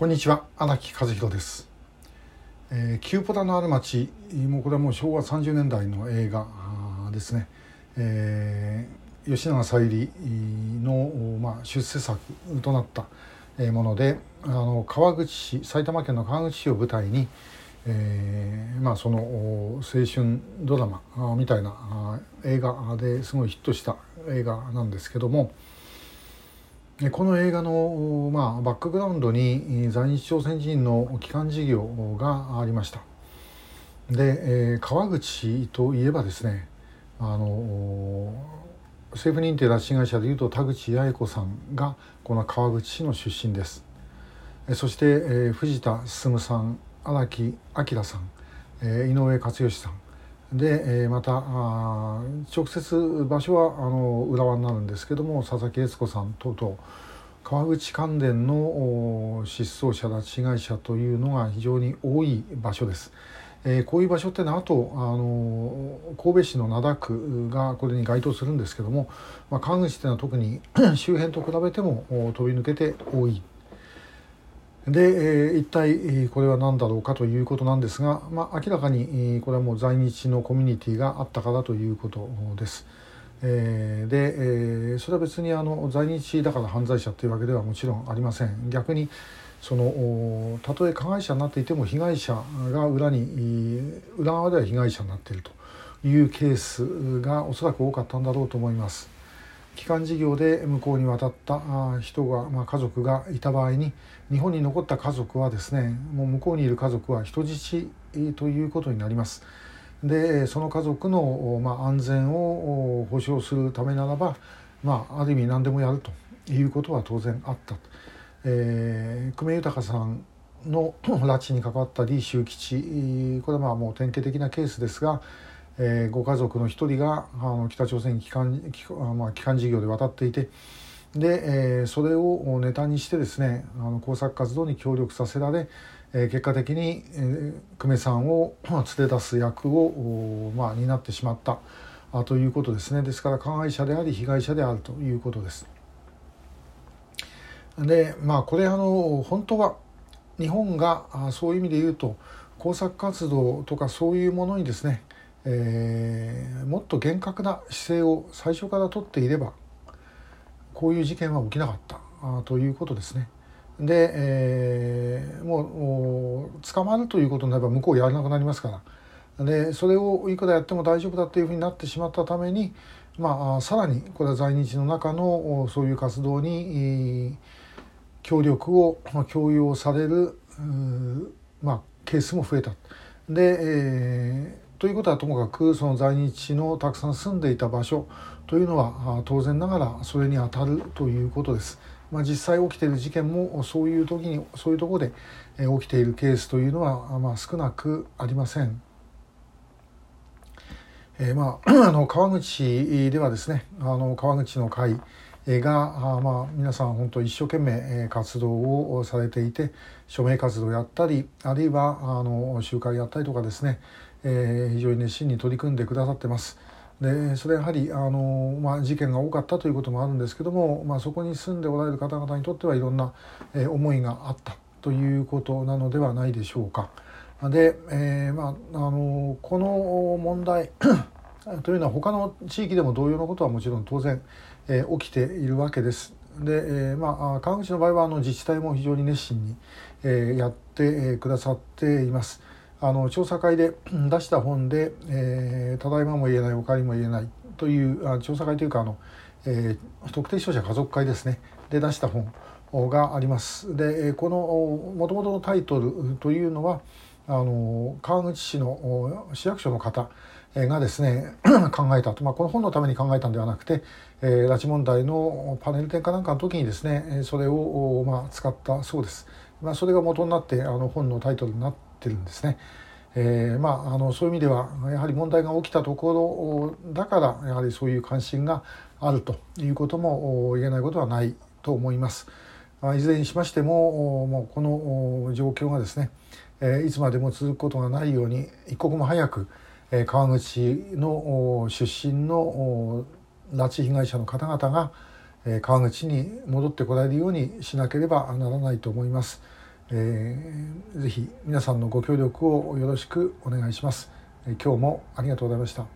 こんにちは荒木和弘です、えー、キューポタのある町もうこれはもう昭和30年代の映画ですね、えー、吉永小百合の、まあ、出世作となったものであの川口市埼玉県の川口市を舞台に、えー、まあその青春ドラマみたいな映画ですごいヒットした映画なんですけどもこの映画の、まあ、バックグラウンドに在日朝鮮人の帰還事業がありました。で、えー、川口といえばですねあの政府認定拉致被害者でいうと田口八重子さんがこの川口市の出身です。そして、えー、藤田進さん荒木明さん、えー、井上克義さんで、え、またあ直接場所はあの浦和になるんですけども佐々木悦子さん等々川口関連の失踪者拉致被害者というのが非常に多い場所です。えー、こういう場所ってのはあとあの神戸市の灘区がこれに該当するんですけども、まあ、川口っていうのは特に 周辺と比べても飛び抜けて多いで、え、一体これは何だろうかということなんですが、まあ、明らかにこれはもう在日のコミュニティがあったからということです。え、で、え、それは別にあの在日だから犯罪者というわけではもちろんありません。逆にそのたとえ加害者になっていても被害者が裏に裏側では被害者になっているというケースがおそらく多かったんだろうと思います。帰還事業で向こうに渡った人が、まあ、家族がいた場合に日本に残った家族はですねもう向こうにいる家族は人質ということになります。でその家族の、まあ、安全を保障するためならば、まあ、ある意味何でもやるということは当然あった。えー、久米豊さんの 拉致に関わった李修吉これはまあもう典型的なケースですが、えー、ご家族の一人があの北朝鮮に帰還帰,、まあ、帰還事業で渡っていてで、えー、それをネタにしてですねあの工作活動に協力させられ、えー、結果的に、えー、久米さんを連れ出す役を、まあ、担ってしまったあということですねですから加害者であり被害者であるということです。でまあこれあの本当は日本がそういう意味で言うと工作活動とかそういうものにですね、えー、もっと厳格な姿勢を最初から取っていればこういう事件は起きなかったあということですね。で、えー、もう捕まるということになれば向こうやらなくなりますからでそれをいくらやっても大丈夫だというふうになってしまったために、まあ、さらにこれは在日の中のそういう活動に協力を強要される、まあ、ケースも増えた。で、えー、ということはともかくその在日のたくさん住んでいた場所というのは当然ながらそれに当たるということです。まあ、実際起きている事件もそういう時にそういうところで起きているケースというのは、まあ、少なくありません。えー、まあ、あの川口ではですねあの川口の会が、まあ、皆さん本当一生懸命活動をされていて署名活動やったりあるいはあの集会やったりとかですね、えー、非常に熱心に取り組んでくださってます。でそれやはりあの、まあ、事件が多かったということもあるんですけども、まあ、そこに住んでおられる方々にとってはいろんな、えー、思いがあったということなのではないでしょうか。で、えーまあ、あのこの問題 というのは他の地域でも同様のことはもちろん当然、えー、起きているわけです。で、えー、まあ川口の場合はあの自治体も非常に熱心に、えー、やってくださっています。あの調査会で出した本で、えー、ただいまも言えないおかわりも言えないというあ調査会というかあの、えー、特定商社家族会ですねで出した本があります。でこのもともとのタイトルというのはあの川口市の市役所の方がですね 考えたと、まあ、この本のために考えたんではなくて、えー、拉致問題のパネル展かなんかの時にですねそれを、まあ、使ったそうです。まあ、それが元になってあの本のタイトルになっててるんですね。えー、まああのそういう意味ではやはり問題が起きたところだからやはりそういう関心があるということも言えないことはないと思います。いずれにしましてももうこの状況がですねいつまでも続くことがないように一刻も早く川口の出身の拉致被害者の方々が川口に戻ってこられるようにしなければならないと思います。えー、ぜひ皆さんのご協力をよろしくお願いします。今日もありがとうございました。